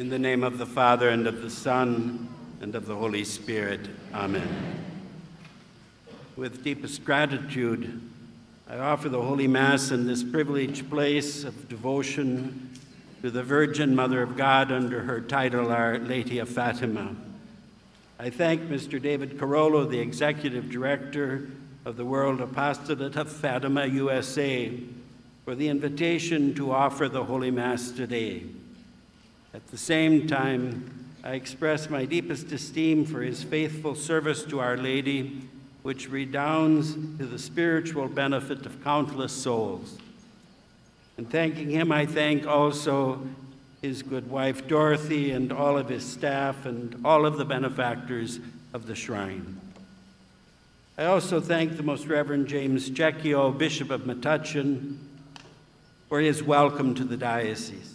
In the name of the Father, and of the Son, and of the Holy Spirit. Amen. With deepest gratitude, I offer the Holy Mass in this privileged place of devotion to the Virgin Mother of God under her title, Our Lady of Fatima. I thank Mr. David Carollo, the Executive Director of the World Apostolate of Fatima, USA, for the invitation to offer the Holy Mass today. At the same time, I express my deepest esteem for his faithful service to Our Lady, which redounds to the spiritual benefit of countless souls. And thanking him, I thank also his good wife Dorothy and all of his staff and all of the benefactors of the shrine. I also thank the Most Reverend James Checchio, Bishop of Metuchen, for his welcome to the diocese.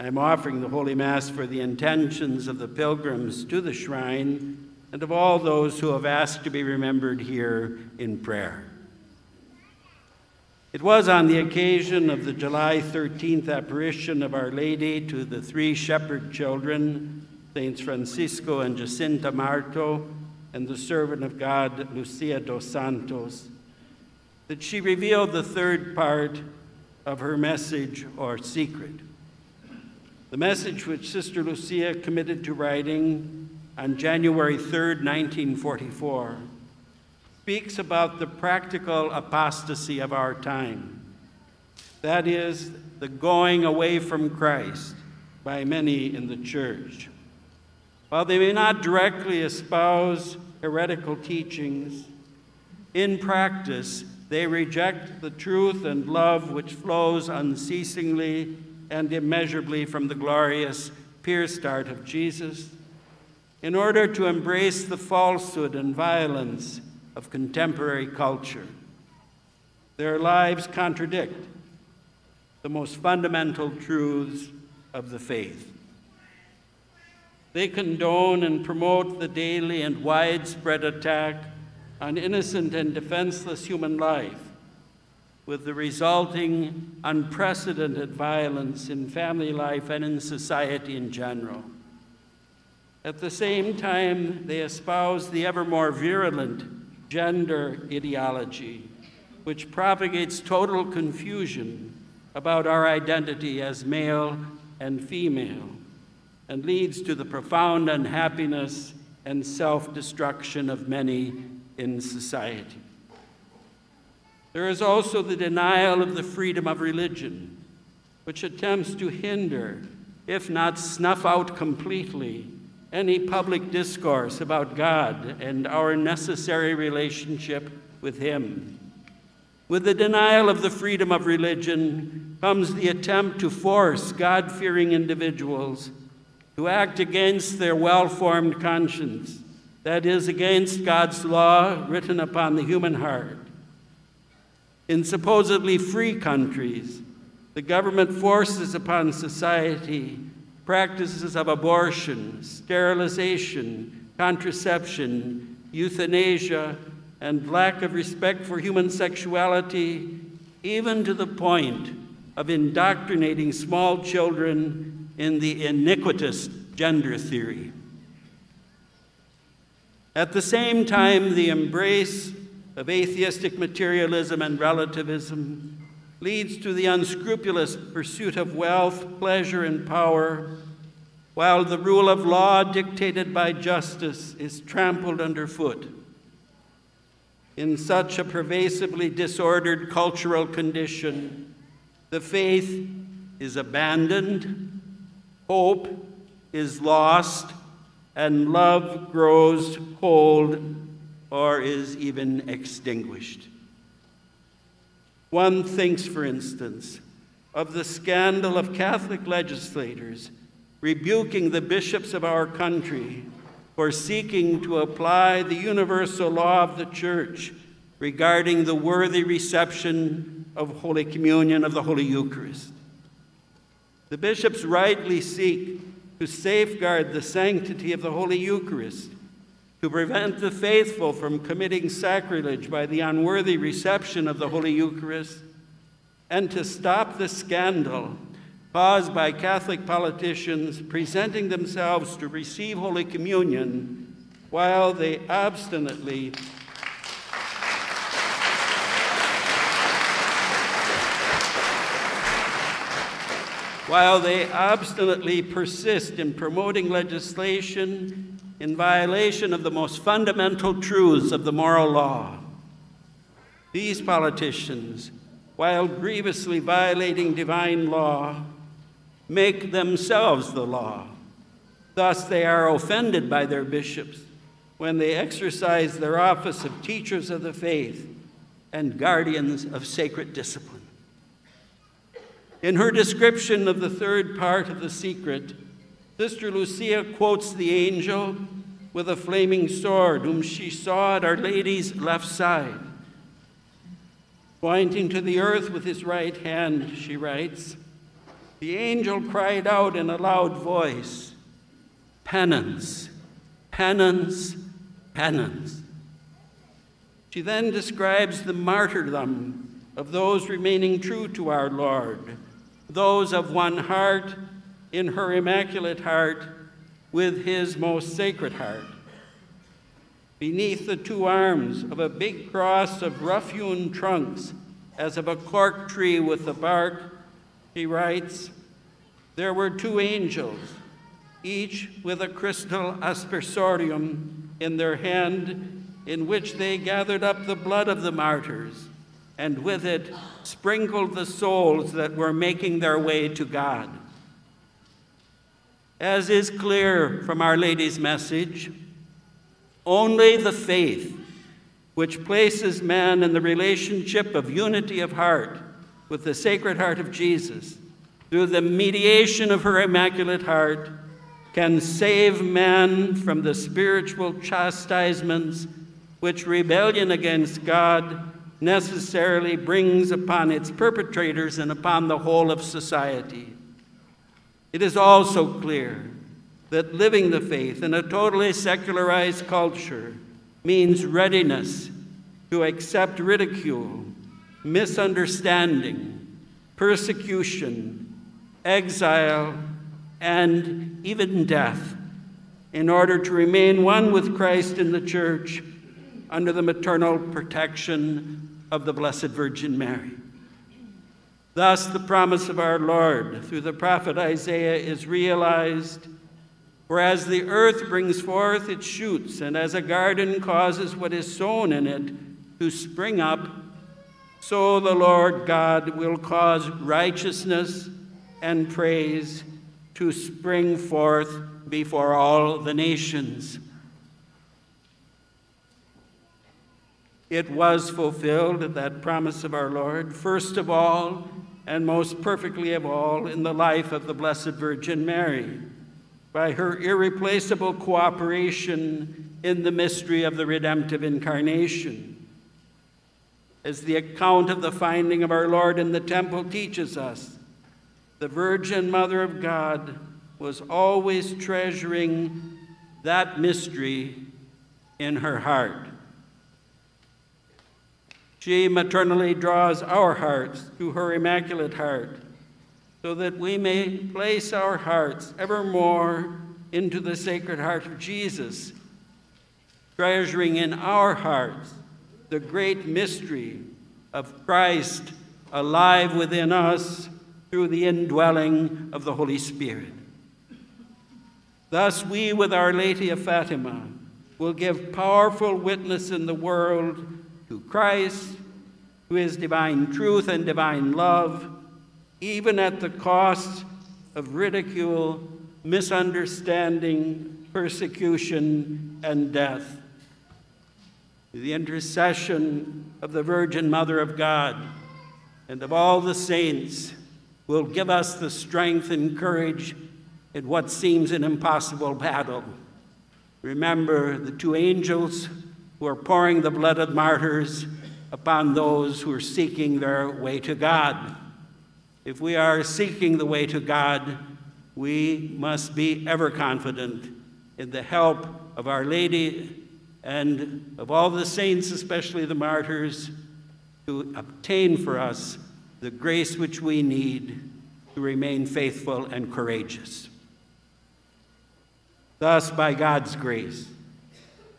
I am offering the Holy Mass for the intentions of the pilgrims to the shrine and of all those who have asked to be remembered here in prayer. It was on the occasion of the July 13th apparition of Our Lady to the three shepherd children, Saints Francisco and Jacinta Marto, and the servant of God, Lucia dos Santos, that she revealed the third part of her message or secret. The message which Sister Lucia committed to writing on January 3, 1944, speaks about the practical apostasy of our time. That is, the going away from Christ by many in the church. While they may not directly espouse heretical teachings, in practice, they reject the truth and love which flows unceasingly and immeasurably from the glorious pierced heart of Jesus, in order to embrace the falsehood and violence of contemporary culture. Their lives contradict the most fundamental truths of the faith. They condone and promote the daily and widespread attack on innocent and defenseless human life with the resulting unprecedented violence in family life and in society in general. At the same time, they espouse the ever more virulent gender ideology, which propagates total confusion about our identity as male and female and leads to the profound unhappiness and self destruction of many in society. There is also the denial of the freedom of religion, which attempts to hinder, if not snuff out completely, any public discourse about God and our necessary relationship with Him. With the denial of the freedom of religion comes the attempt to force God fearing individuals to act against their well formed conscience, that is, against God's law written upon the human heart. In supposedly free countries, the government forces upon society practices of abortion, sterilization, contraception, euthanasia, and lack of respect for human sexuality, even to the point of indoctrinating small children in the iniquitous gender theory. At the same time, the embrace of atheistic materialism and relativism leads to the unscrupulous pursuit of wealth, pleasure, and power, while the rule of law dictated by justice is trampled underfoot. In such a pervasively disordered cultural condition, the faith is abandoned, hope is lost, and love grows cold or is even extinguished. One thinks, for instance, of the scandal of Catholic legislators rebuking the bishops of our country for seeking to apply the universal law of the Church regarding the worthy reception of Holy Communion of the Holy Eucharist. The bishops rightly seek to safeguard the sanctity of the Holy Eucharist to prevent the faithful from committing sacrilege by the unworthy reception of the Holy Eucharist, and to stop the scandal caused by Catholic politicians presenting themselves to receive Holy Communion while they obstinately while they obstinately persist in promoting legislation in violation of the most fundamental truths of the moral law. These politicians, while grievously violating divine law, make themselves the law. Thus, they are offended by their bishops when they exercise their office of teachers of the faith and guardians of sacred discipline. In her description of the third part of the secret, Sister Lucia quotes the angel with a flaming sword whom she saw at Our Lady's left side. Pointing to the earth with his right hand, she writes, The angel cried out in a loud voice, Penance, penance, penance. She then describes the martyrdom of those remaining true to our Lord those of one heart in her immaculate heart with his most sacred heart. Beneath the two arms of a big cross of rough hewn trunks, as of a cork tree with the bark, he writes, there were two angels, each with a crystal aspersorium in their hand, in which they gathered up the blood of the martyrs and with it sprinkled the souls that were making their way to God. As is clear from Our Lady's message, only the faith which places man in the relationship of unity of heart with the Sacred Heart of Jesus through the mediation of her Immaculate Heart can save man from the spiritual chastisements which rebellion against God necessarily brings upon its perpetrators and upon the whole of society. It is also clear that living the faith in a totally secularized culture means readiness to accept ridicule, misunderstanding, persecution, exile, and even death in order to remain one with Christ in the church under the maternal protection of the Blessed Virgin Mary. Thus, the promise of our Lord through the prophet Isaiah is realized. For as the earth brings forth its shoots, and as a garden causes what is sown in it to spring up, so the Lord God will cause righteousness and praise to spring forth before all the nations. it was fulfilled, that promise of our Lord, first of all and most perfectly of all in the life of the Blessed Virgin Mary, by her irreplaceable cooperation in the mystery of the redemptive incarnation. As the account of the finding of our Lord in the temple teaches us, the Virgin Mother of God was always treasuring that mystery in her heart. She maternally draws our hearts to her immaculate heart, so that we may place our hearts evermore into the sacred heart of Jesus, treasuring in our hearts the great mystery of Christ alive within us through the indwelling of the Holy Spirit. Thus, we, with Our Lady of Fatima, will give powerful witness in the world to Christ, who is divine truth and divine love, even at the cost of ridicule, misunderstanding, persecution, and death. The intercession of the Virgin Mother of God and of all the saints will give us the strength and courage in what seems an impossible battle. Remember the two angels who are pouring the blood of martyrs upon those who are seeking their way to God. If we are seeking the way to God, we must be ever confident in the help of Our Lady and of all the saints, especially the martyrs, to obtain for us the grace which we need to remain faithful and courageous. Thus, by God's grace,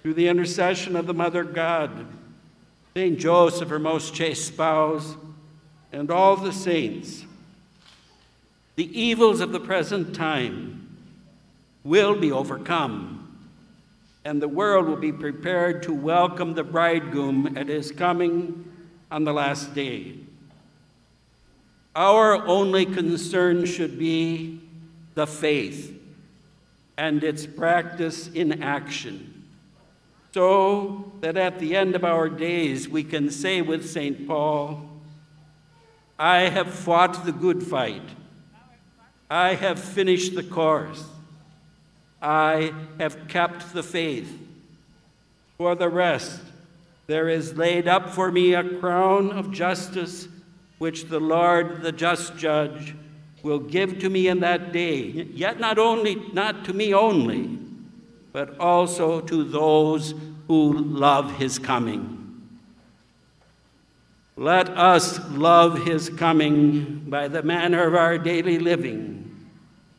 through the intercession of the Mother God, Saint Joseph, her most chaste spouse, and all the saints, the evils of the present time will be overcome, and the world will be prepared to welcome the bridegroom at his coming on the last day. Our only concern should be the faith and its practice in action, so that at the end of our days we can say with St. Paul, I have fought the good fight, I have finished the course, I have kept the faith. For the rest, there is laid up for me a crown of justice which the Lord, the just judge, will give to me in that day, yet not only not to me only, but also to those who love his coming. Let us love his coming by the manner of our daily living,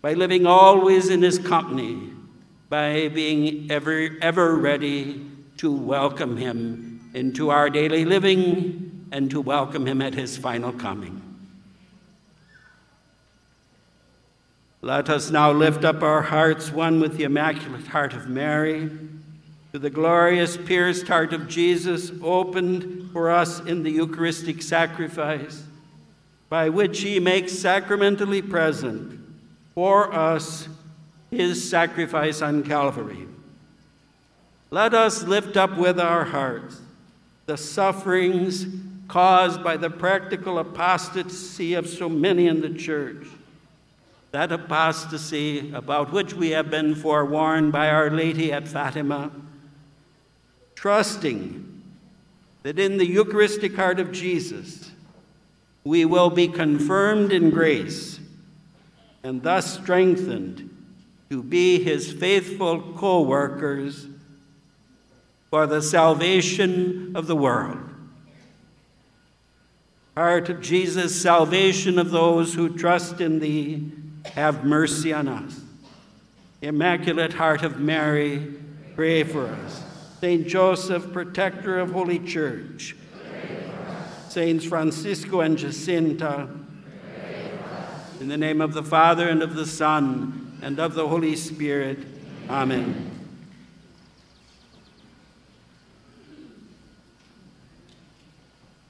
by living always in his company, by being ever, ever ready to welcome him into our daily living and to welcome him at his final coming. Let us now lift up our hearts, one with the Immaculate Heart of Mary, to the glorious pierced heart of Jesus, opened for us in the Eucharistic sacrifice, by which he makes sacramentally present for us his sacrifice on Calvary. Let us lift up with our hearts the sufferings caused by the practical apostasy of so many in the church. That apostasy about which we have been forewarned by Our Lady at Fatima, trusting that in the Eucharistic heart of Jesus we will be confirmed in grace and thus strengthened to be his faithful co workers for the salvation of the world. Heart of Jesus, salvation of those who trust in thee, have mercy on us. Immaculate Heart of Mary, pray for us. Saint Joseph, protector of Holy Church. Saints Francisco and Jacinta. In the name of the Father, and of the Son, and of the Holy Spirit. Amen.